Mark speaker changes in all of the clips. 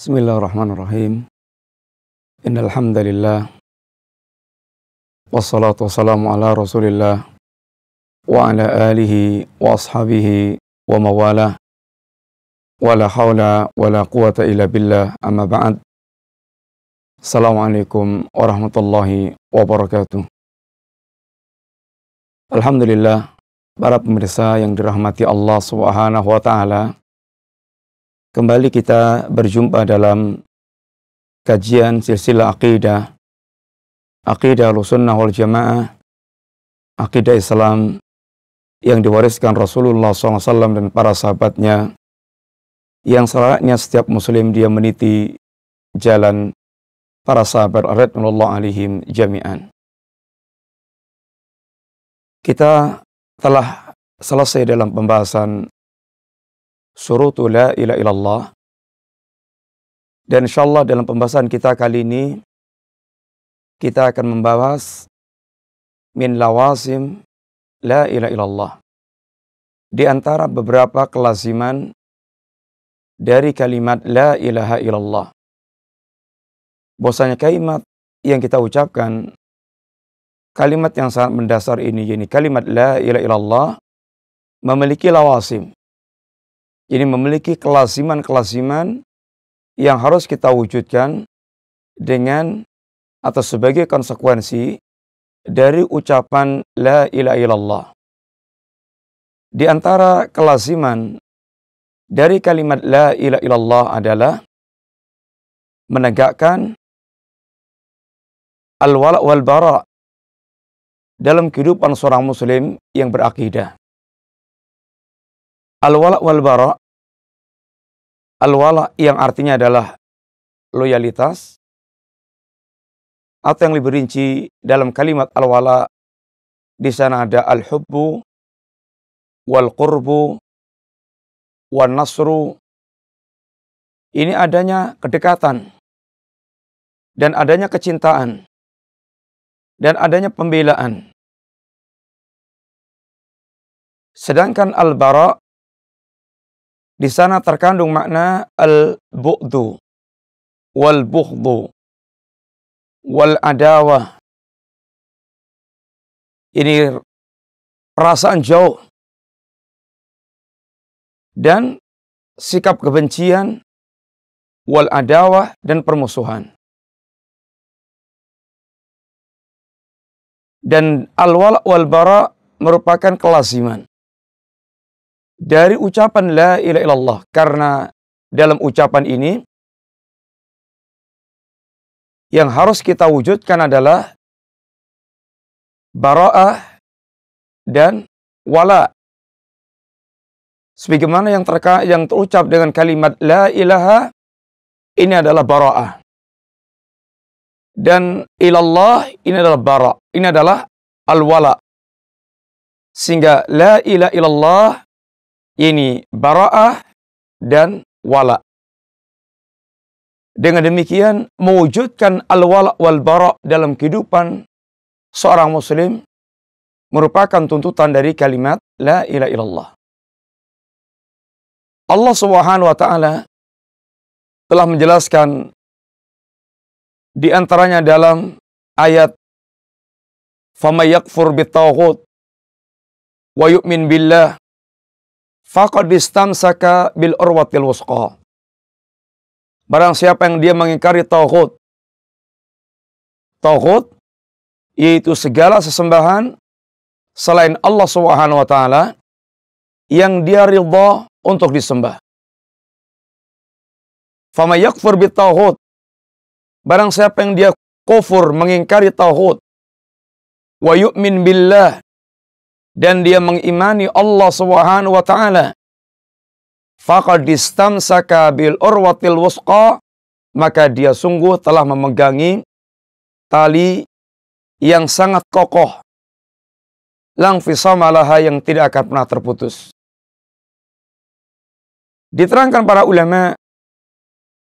Speaker 1: Bismillahirrahmanirrahim. Innal hamdalillah wassalatu wassalamu ala Rasulillah wa ala alihi wa ashabihi wa mawalah wala haula wala quwata illa billah amma ba'd. Assalamualaikum warahmatullahi wabarakatuh. Alhamdulillah para pemirsa yang dirahmati Allah Subhanahu wa taala Kembali kita berjumpa dalam kajian silsilah akidah, akidah sunnah wal jamaah, akidah Islam yang diwariskan Rasulullah SAW dan para sahabatnya, yang selayaknya setiap muslim dia meniti jalan para sahabat radhiyallahu alaihim jami'an. Kita telah selesai dalam pembahasan surutu la ila illallah. Dan insyaAllah dalam pembahasan kita kali ini, kita akan membahas min lawasim la ila illallah. Di antara beberapa kelaziman dari kalimat la ilaha illallah. Bahwasanya kalimat yang kita ucapkan kalimat yang sangat mendasar ini ini kalimat la ilaha illallah memiliki lawasim ini memiliki kelasiman-kelasiman yang harus kita wujudkan dengan atau sebagai konsekuensi dari ucapan la ilaha illallah. Di antara kelasiman dari kalimat la ilaha illallah adalah menegakkan al-wala wal bara dalam kehidupan seorang muslim yang berakidah. Al-wala wal bara. Al-wala yang artinya adalah loyalitas atau yang lebih rinci dalam kalimat al-wala di sana ada al-hubbu wal qurbu wal nasru. Ini adanya kedekatan dan adanya kecintaan dan adanya pembelaan. Sedangkan al-bara di sana terkandung makna al-bu'du wal bughdu wal adawah. Ini perasaan jauh dan sikap kebencian wal adawah dan permusuhan. Dan al-wala wal bara merupakan kelaziman dari ucapan la ilaha illallah karena dalam ucapan ini yang harus kita wujudkan adalah bara'ah dan wala. Sebagaimana yang terka yang terucap dengan kalimat la ilaha ini adalah bara'ah. Dan ilallah ini adalah bara. Ini adalah al-wala. Sehingga la ilaha illallah ini bara'ah dan wala. Dengan demikian mewujudkan al-wala wal bara' dalam kehidupan seorang muslim merupakan tuntutan dari kalimat la ilaha illallah. Allah Subhanahu wa taala telah menjelaskan di antaranya dalam ayat "Faman yakfur bitaghut wa yu'min billah faqad istamsaka bil urwatil wusqa. Barang siapa yang dia mengingkari tauhid. Tauhid yaitu segala sesembahan selain Allah Subhanahu wa taala yang dia ridha untuk disembah. Fama yakfur bit tauhid. Barang siapa yang dia kufur mengingkari tauhid wa yu'min billah dan dia mengimani Allah Subhanahu wa taala. Faqad istamsaka bil urwatil wusqa maka dia sungguh telah memegangi tali yang sangat kokoh. Lang fisamalaha yang tidak akan pernah terputus. Diterangkan para ulama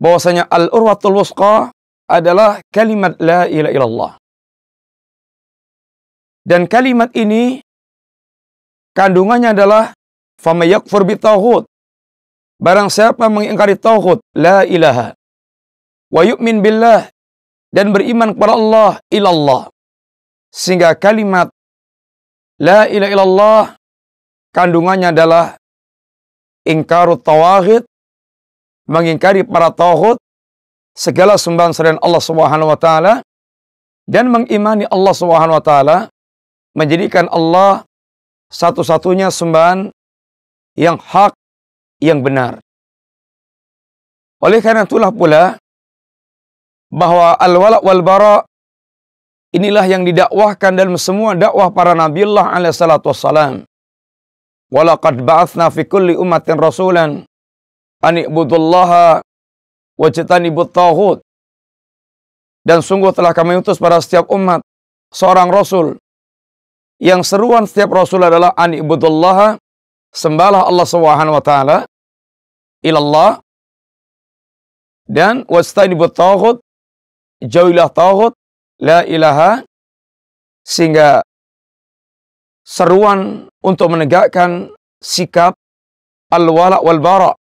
Speaker 1: bahwasanya al urwatul wusqa adalah kalimat la ilaha illallah. Dan kalimat ini Kandungannya adalah fama yakfur bitauhid. Barang siapa mengingkari tauhid, la ilaha. wa yu'min billah dan beriman kepada Allah ilallah. Sehingga kalimat la ilaha illallah kandungannya adalah ingkarut tawahid, mengingkari para tauhid, segala sembahan selain Allah Subhanahu wa taala dan mengimani Allah Subhanahu wa taala menjadikan Allah satu-satunya sembahan yang hak yang benar. Oleh karena itulah pula bahwa al-wala wal bara inilah yang didakwahkan dalam semua dakwah para nabiullah alaihi salatu wassalam. Ba'atsna fi kulli ummatin rasulan an ibudullaha wajtanibut taghut. Dan sungguh telah kami utus pada setiap umat seorang rasul yang seruan setiap rasul adalah an ibudullaha sembahlah Allah Subhanahu wa taala ilallah dan wastanibut taghut jauhilah taghut la ilaha sehingga seruan untuk menegakkan sikap al-wala wal bara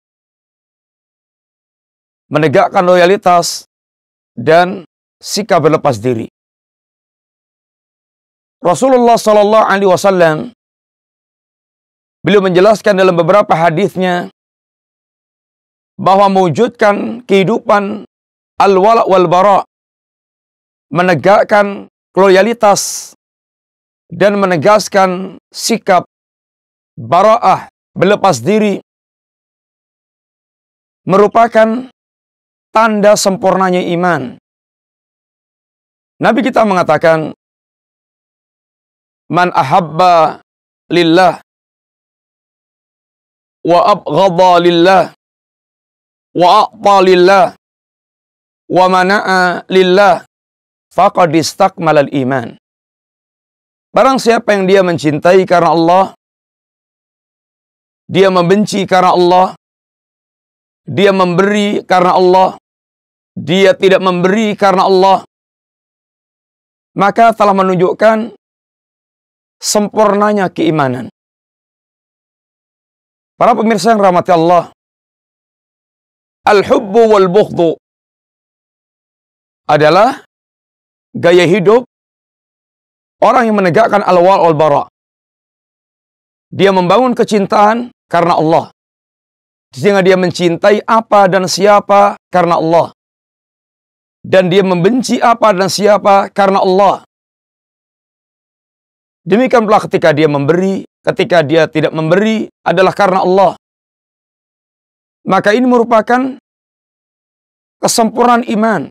Speaker 1: menegakkan loyalitas dan sikap berlepas diri Rasulullah sallallahu alaihi wasallam beliau menjelaskan dalam beberapa hadisnya bahwa mewujudkan kehidupan al-wala wal bara menegakkan loyalitas dan menegaskan sikap baraah berlepas diri merupakan tanda sempurnanya iman. Nabi kita mengatakan man ahabba lillah wa abghadha lillah wa a'ta lillah wa mana'a lillah faqad istakmalal iman. Barang siapa yang dia mencintai karena Allah, dia membenci karena Allah, dia memberi karena Allah, dia tidak memberi karena Allah, maka telah menunjukkan sempurnanya keimanan. Para pemirsa yang rahmati Allah, al-hubbu wal bughdu adalah gaya hidup orang yang menegakkan al-wal wal bara. Dia membangun kecintaan karena Allah. Sehingga dia mencintai apa dan siapa karena Allah. Dan dia membenci apa dan siapa karena Allah. Demikian pula ketika dia memberi, ketika dia tidak memberi adalah karena Allah. Maka ini merupakan kesempurnaan iman.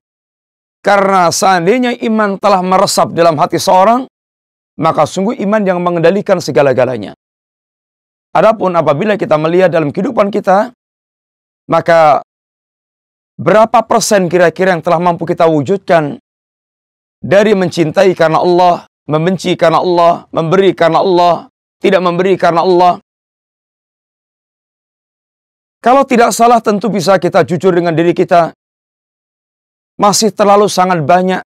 Speaker 1: Karena seandainya iman telah meresap dalam hati seorang, maka sungguh iman yang mengendalikan segala-galanya. Adapun apabila kita melihat dalam kehidupan kita, maka berapa persen kira-kira yang telah mampu kita wujudkan dari mencintai karena Allah, membenci karena Allah, memberi karena Allah, tidak memberi karena Allah. Kalau tidak salah tentu bisa kita jujur dengan diri kita. Masih terlalu sangat banyak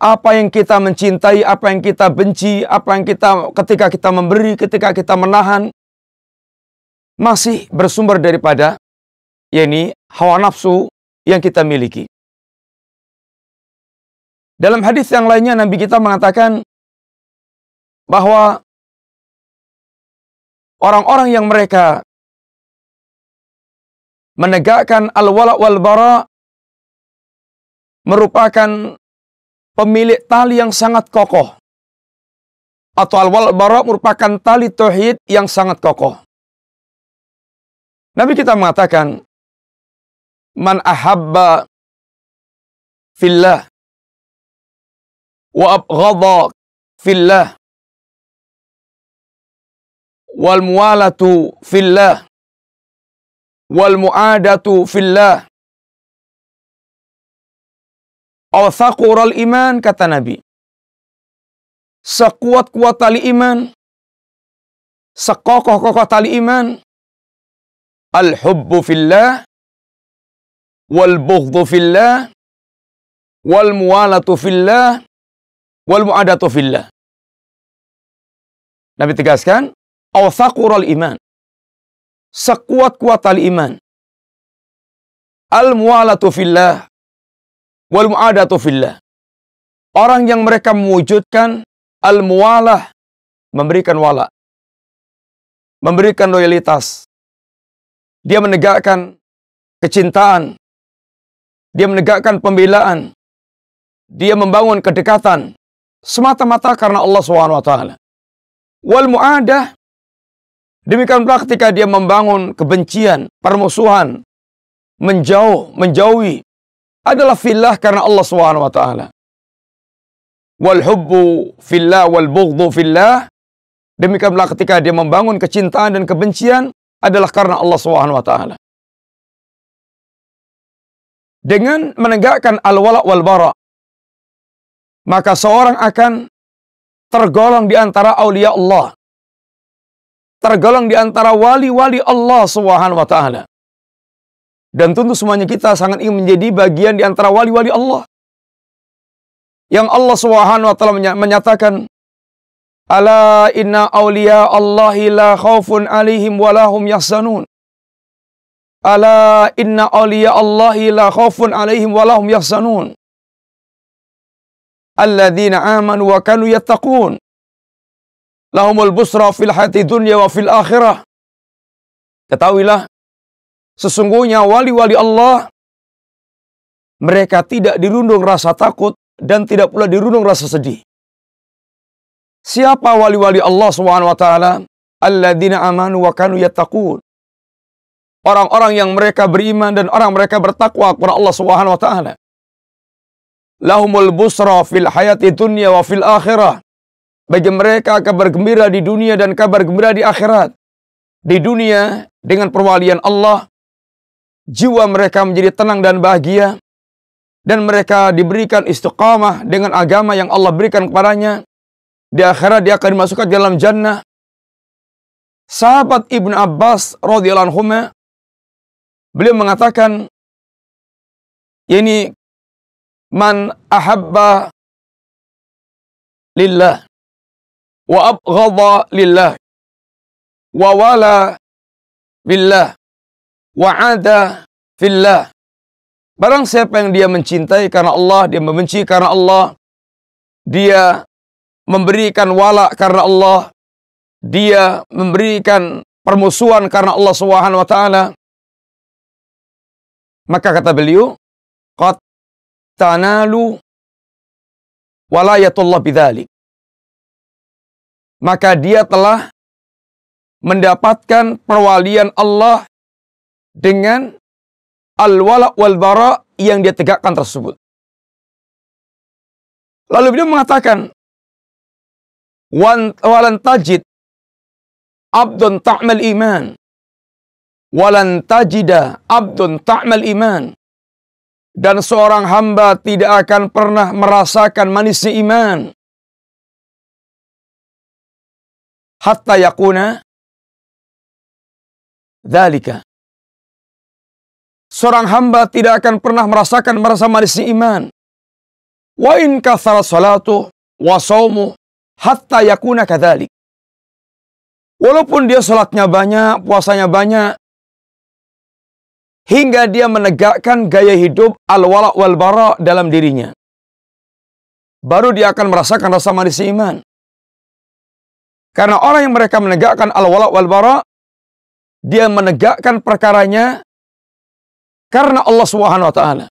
Speaker 1: apa yang kita mencintai, apa yang kita benci, apa yang kita ketika kita memberi, ketika kita menahan masih bersumber daripada yakni hawa nafsu yang kita miliki. Dalam hadis yang lainnya Nabi kita mengatakan bahwa orang-orang yang mereka menegakkan al-wala wal bara merupakan pemilik tali yang sangat kokoh. Atau al-wala bara merupakan tali tauhid yang sangat kokoh. Nabi kita mengatakan man ahabba fillah wa abghadha fillah wal muwalatu fillah wal muadatu fillah Awthaqural iman kata Nabi. Sekuat-kuat tali iman, sekokoh-kokoh tali iman, al-hubbu fillah, wal bughdu fillah, wal muwalatu fillah, wal mu'adatu fillah. Nabi tegaskan, awthaqural iman. Sekuat-kuat tali iman. al-mu'alatu fillah wal mu'adatu fillah. Orang yang mereka mewujudkan al-mu'alah, memberikan wala. Memberikan loyalitas. Dia menegakkan kecintaan. Dia menegakkan pembelaan. Dia membangun kedekatan. Semata-mata karena Allah SWT. Wal mu'adah. Demikian pula ketika dia membangun kebencian, permusuhan, menjauh, menjauhi adalah fillah karena Allah taala. Wal hubbu fillah wal bughdhu fillah demikianlah ketika dia membangun kecintaan dan kebencian adalah karena Allah taala. Dengan menegakkan al-wala wal bara maka seorang akan tergolong di antara aulia Allah. Tergolong di antara wali-wali Allah Subhanahu wa taala. Dan tentu semuanya kita sangat ingin menjadi bagian di antara wali-wali Allah. Yang Allah Subhanahu wa taala menyatakan Ala inna awliya Allahi la khawfun alaihim wa lahum yahsanun. Ala inna awliya Allahi la khawfun alaihim wa lahum yahsanun. Alladzina amanu wa kanu yattaqun. Lahumul busra fil hati dunya wa fil akhirah. Ketahuilah Sesungguhnya wali-wali Allah mereka tidak dirundung rasa takut dan tidak pula dirundung rasa sedih. Siapa wali-wali Allah Subhanahu wa taala? Alladzina amanu wa kanu yattaqun. Orang-orang yang mereka beriman dan orang mereka bertakwa kepada Allah Subhanahu wa taala. Lahumul busra fil hayati dunya wa fil akhirah. Bagi mereka kabar gembira di dunia dan kabar gembira di akhirat. Di dunia dengan perwalian Allah, jiwa mereka menjadi tenang dan bahagia dan mereka diberikan istiqamah dengan agama yang Allah berikan kepadanya. Di akhirat dia akan dimasukkan dalam jannah. Sahabat Ibn Abbas radhiyallahu anhu beliau mengatakan ini man ahabba lillah wa abghadha lillah wa wala billah wa'ada fillah. Barang siapa yang dia mencintai karena Allah, dia membenci karena Allah, dia memberikan wala karena Allah, dia memberikan permusuhan karena Allah Subhanahu wa taala. Maka kata beliau, qad tanalu walayatullah bidzalik. Maka dia telah mendapatkan perwalian Allah dengan al-wala wal bara yang dia tegakkan tersebut. Lalu beliau mengatakan, walan tajid abdun ta'mal iman. Walan tajida abdun ta'mal iman. Dan seorang hamba tidak akan pernah merasakan manisnya iman. Hatta yakuna dhalika seorang hamba tidak akan pernah merasakan merasa manisnya iman. Wa in kathara salatu wa saumu hatta yakuna kadzalik. Walaupun dia salatnya banyak, puasanya banyak, hingga dia menegakkan gaya hidup al-wala wal bara dalam dirinya. Baru dia akan merasakan rasa manis iman. Karena orang yang mereka menegakkan al-wala wal bara, dia menegakkan perkaranya karena Allah Subhanahu wa taala.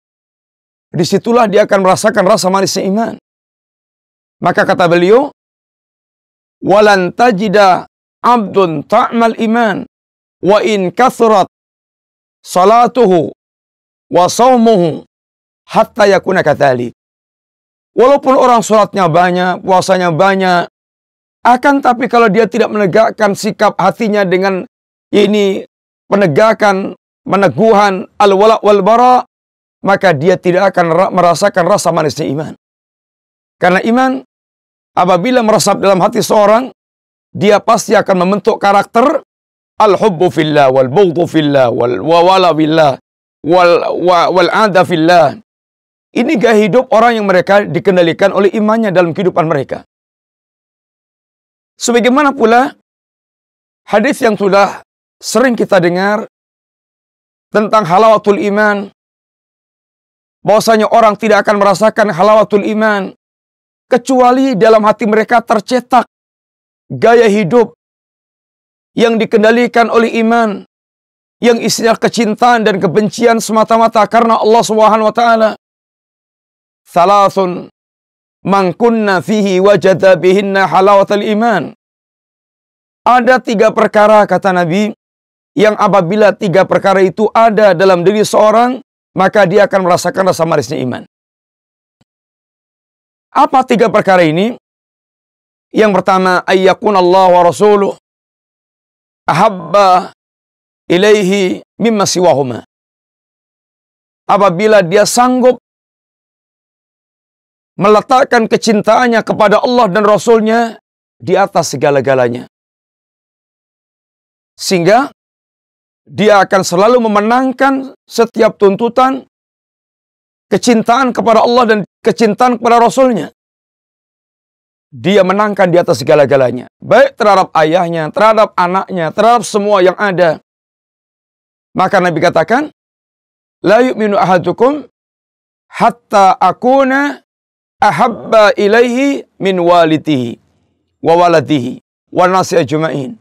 Speaker 1: Di situlah dia akan merasakan rasa manisnya iman. Maka kata beliau, "Walan tajida abdun ta'mal iman wa in kathurat salatuhu wa saumuhu hatta yakuna kathali." Walaupun orang sholatnya banyak, puasanya banyak, akan tapi kalau dia tidak menegakkan sikap hatinya dengan ini penegakan meneguhan al-wala wal bara, maka dia tidak akan merasakan rasa manisnya iman. Karena iman apabila meresap dalam hati seorang, dia pasti akan membentuk karakter al-hubbu fillah wal bughdhu fillah wal wala billah wal wal ada fillah. Ini gaya hidup orang yang mereka dikendalikan oleh imannya dalam kehidupan mereka. Sebagaimana pula hadis yang sudah sering kita dengar tentang halawatul iman bahwasanya orang tidak akan merasakan halawatul iman kecuali dalam hati mereka tercetak gaya hidup yang dikendalikan oleh iman yang isinya kecintaan dan kebencian semata-mata karena Allah Subhanahu wa taala. Salasun man kunna fihi wajada bihinna halawatul iman. Ada tiga perkara kata Nabi yang apabila tiga perkara itu ada dalam diri seorang maka dia akan merasakan rasa manisnya iman. Apa tiga perkara ini? Yang pertama ayyakun Allah wa rasuluh ahabba ilaihi mimma siwahuma. Apabila dia sanggup meletakkan kecintaannya kepada Allah dan Rasulnya di atas segala-galanya. Sehingga dia akan selalu memenangkan setiap tuntutan kecintaan kepada Allah dan kecintaan kepada Rasulnya. Dia menangkan di atas segala-galanya. Baik terhadap ayahnya, terhadap anaknya, terhadap semua yang ada. Maka Nabi katakan, La yu'minu ahadukum hatta akuna ahabba ilaihi min walidihi wa waladihi wa nasi ajma'in.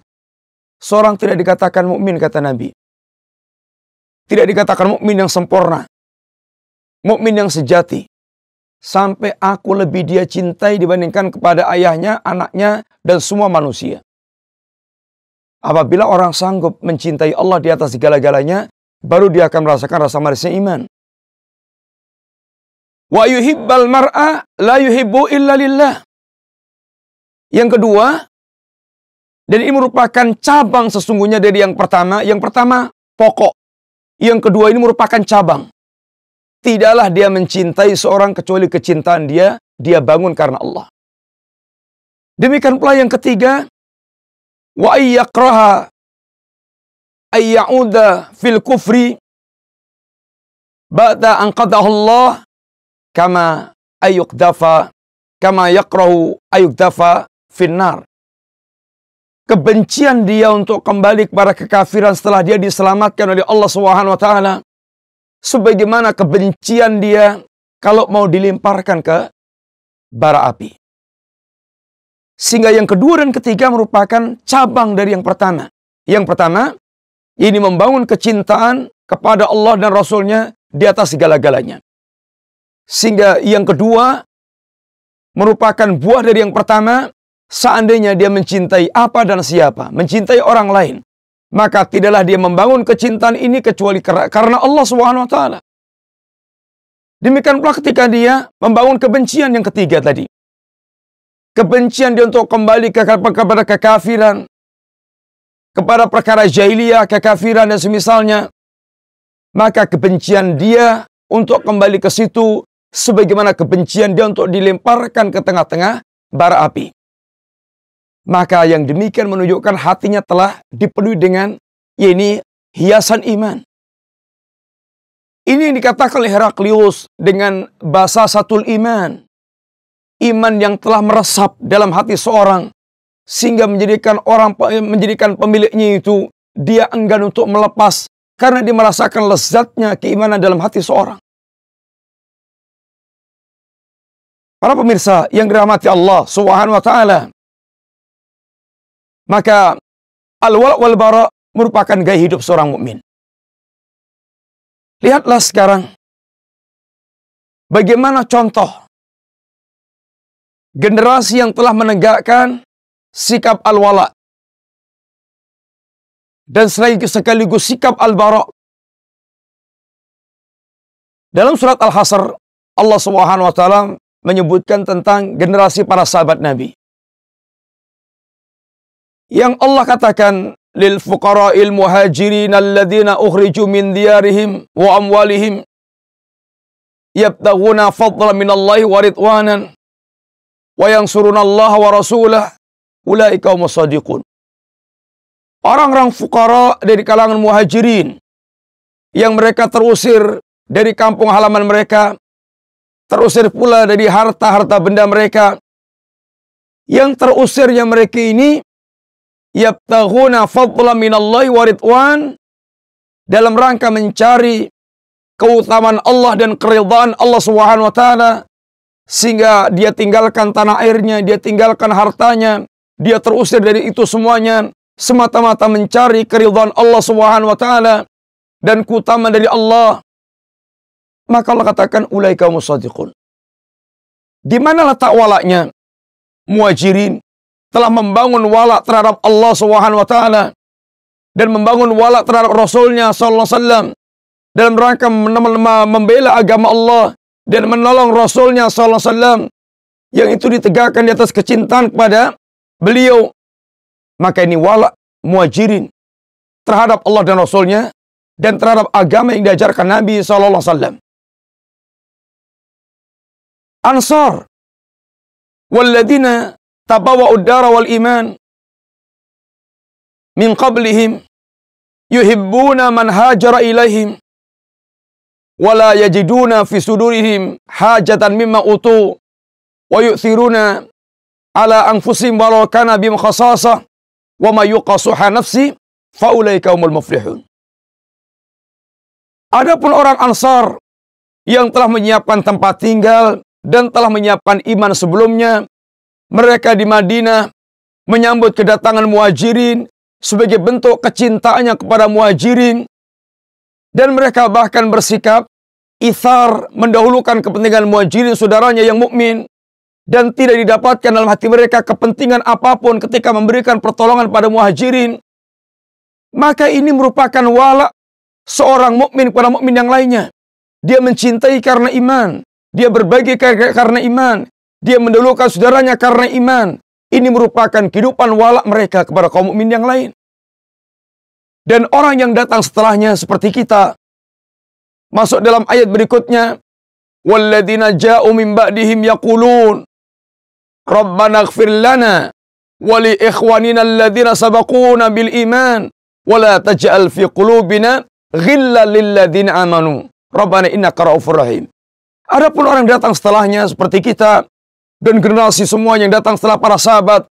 Speaker 1: Seorang tidak dikatakan mukmin kata Nabi. Tidak dikatakan mukmin yang sempurna. Mukmin yang sejati. Sampai aku lebih dia cintai dibandingkan kepada ayahnya, anaknya, dan semua manusia. Apabila orang sanggup mencintai Allah di atas segala-galanya, baru dia akan merasakan rasa manisnya iman. Wa yuhibbal mar'a la yuhibbu illa lillah. Yang kedua, dan ini merupakan cabang sesungguhnya dari yang pertama. Yang pertama, pokok. Yang kedua ini merupakan cabang. Tidaklah dia mencintai seorang kecuali kecintaan dia, dia bangun karena Allah. Demikian pula yang ketiga, wa ayyakraha ayyauda fil kufri ba'da an qadahu Allah kama ayyukdafa kama yakrahu ayyukdafa finnar. Kebencian dia untuk kembali kepada kekafiran setelah dia diselamatkan oleh Allah Subhanahu wa taala. Sebagaimana kebencian dia kalau mau dilemparkan ke bara api. Sehingga yang kedua dan ketiga merupakan cabang dari yang pertama. Yang pertama, ini membangun kecintaan kepada Allah dan Rasulnya di atas segala-galanya. Sehingga yang kedua merupakan buah dari yang pertama, seandainya dia mencintai apa dan siapa, mencintai orang lain, maka tidaklah dia membangun kecintaan ini kecuali karena Allah Subhanahu wa taala. Demikian pula ketika dia membangun kebencian yang ketiga tadi kebencian dia untuk kembali ke, kepada kekafiran, kepada perkara jahiliyah, kekafiran dan semisalnya, maka kebencian dia untuk kembali ke situ sebagaimana kebencian dia untuk dilemparkan ke tengah-tengah bara api. Maka yang demikian menunjukkan hatinya telah dipenuhi dengan ini hiasan iman. Ini yang dikatakan oleh Heraklius dengan bahasa satul iman iman yang telah meresap dalam hati seorang sehingga menjadikan orang menjadikan pemiliknya itu dia enggan untuk melepas karena dia merasakan lezatnya keimanan dalam hati seorang. Para pemirsa yang dirahmati Allah Subhanahu wa taala. Maka al-wala wal bara merupakan gaya hidup seorang mukmin. Lihatlah sekarang bagaimana contoh generasi yang telah menegakkan sikap al-wala dan sekaligus sikap al-bara. Dalam surat Al-Hasr, Allah Subhanahu wa taala menyebutkan tentang generasi para sahabat Nabi. Yang Allah katakan lil fuqara'il muhajirin alladzina ukhriju min diyarihim wa amwalihim yabtaghuna fadlan min Allah wa ridwanan wa yang Allah wa rasulah ulaika sadiqun. Orang-orang fukara dari kalangan muhajirin yang mereka terusir dari kampung halaman mereka, terusir pula dari harta-harta benda mereka. Yang terusirnya mereka ini yabtaghuna fadla minallahi wa ridwan dalam rangka mencari keutamaan Allah dan keridhaan Allah Subhanahu wa taala sehingga dia tinggalkan tanah airnya, dia tinggalkan hartanya, dia terusir dari itu semuanya semata-mata mencari keridhaan Allah Subhanahu wa taala dan keutamaan dari Allah. Maka Allah katakan ulaika musadiqun. Di mana letak walaknya? Muajirin telah membangun walak terhadap Allah Subhanahu wa taala dan membangun walak terhadap Rasulnya sallallahu alaihi wasallam dalam rangka membela agama Allah dan menolong Rasulnya sallallahu alaihi wasallam yang itu ditegakkan di atas kecintaan kepada beliau. Maka ini walak muajirin terhadap Allah dan Rasulnya dan terhadap agama yang diajarkan Nabi sallallahu alaihi wasallam. Ansar tabawwa'u ad-dara wal iman min qablihim yuhibbuna man hajara ilaihim wala yajiduna fi sudurihim hajatan mimma utu wa yu'thiruna ala anfusihim walau kana bihim khasasah wa ma yuqasuha nafsi faulaika umul muflihun Adapun orang Ansar yang telah menyiapkan tempat tinggal dan telah menyiapkan iman sebelumnya mereka di Madinah menyambut kedatangan muhajirin sebagai bentuk kecintaannya kepada muhajirin. Dan mereka bahkan bersikap ithar mendahulukan kepentingan muhajirin saudaranya yang mukmin dan tidak didapatkan dalam hati mereka kepentingan apa pun ketika memberikan pertolongan pada muhajirin maka ini merupakan wala seorang mukmin kepada mukmin yang lainnya dia mencintai karena iman dia berbagi karena iman. Dia mendahulukan saudaranya karena iman. Ini merupakan kehidupan walak mereka kepada kaum mukmin yang lain. Dan orang yang datang setelahnya seperti kita. Masuk dalam ayat berikutnya. Walladzina ja'u min ba'dihim yaqulun. Rabbana gfir lana. Wali ikhwanina alladzina sabakuna bil iman. Wala taj'al fi qulubina ghilla lilladzina amanu. Rabbana innaka ra'ufur rahim. Adapun orang datang setelahnya seperti kita dan generasi semua yang datang setelah para sahabat,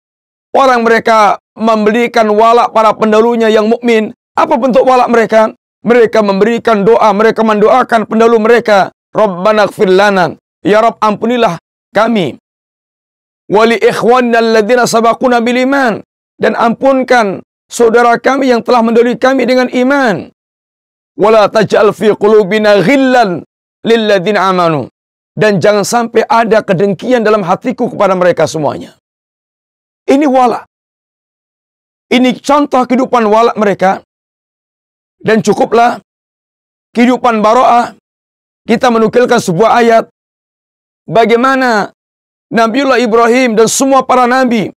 Speaker 1: orang mereka memberikan walak para pendahulunya yang mukmin. Apa bentuk walak mereka? Mereka memberikan doa, mereka mendoakan pendahulu mereka. Rabbana lana. Ya Rabb ampunilah kami. Wali ikhwanna alladhina sabakuna bil iman. Dan ampunkan saudara kami yang telah mendahului kami dengan iman. Wala taj'al fi qulubina ghillan lilladzina amanu. Dan jangan sampai ada kedengkian dalam hatiku kepada mereka semuanya. Ini wala. Ini contoh kehidupan wala mereka. Dan cukuplah kehidupan baro'ah. Kita menukilkan sebuah ayat. Bagaimana Nabiullah Ibrahim dan semua para nabi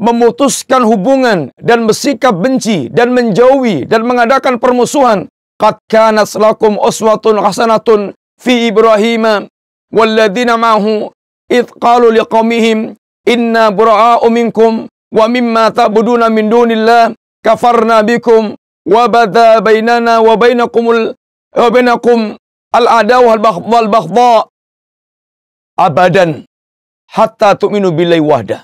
Speaker 1: memutuskan hubungan dan bersikap benci dan menjauhi dan mengadakan permusuhan Qad kanat lakum uswatun hasanatun fi Ibrahim walladzina ma'hu id qalu liqaumihim inna bura'a'u minkum wa mimma ta'buduna min dunillah kafarna bikum wa bada bainana wa bainakumul wa bainakum al-adawah wal baghdha abadan hatta tu'minu billahi wahda.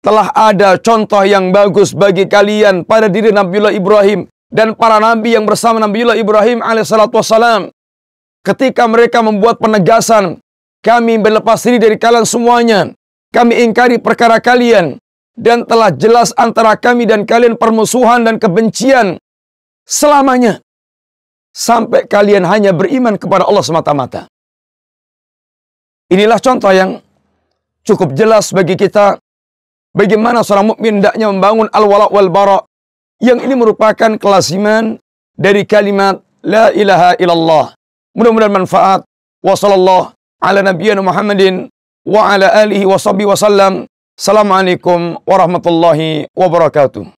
Speaker 1: Telah ada contoh yang bagus bagi kalian pada diri Nabiullah Ibrahim dan para nabi yang bersama Nabiullah Ibrahim alaihissalatu wassalam ketika mereka membuat penegasan kami berlepas diri dari kalian semuanya kami ingkari perkara kalian dan telah jelas antara kami dan kalian permusuhan dan kebencian selamanya sampai kalian hanya beriman kepada Allah semata-mata. Inilah contoh yang cukup jelas bagi kita bagaimana seorang mukmin hendaknya membangun al-wala wal bara yang ini merupakan kelasiman dari kalimat La ilaha illallah. Mudah-mudahan manfaat. Wassallallahu ala nabiyyina Muhammadin wa ala alihi wa sahbihi wasallam. Assalamualaikum warahmatullahi wabarakatuh.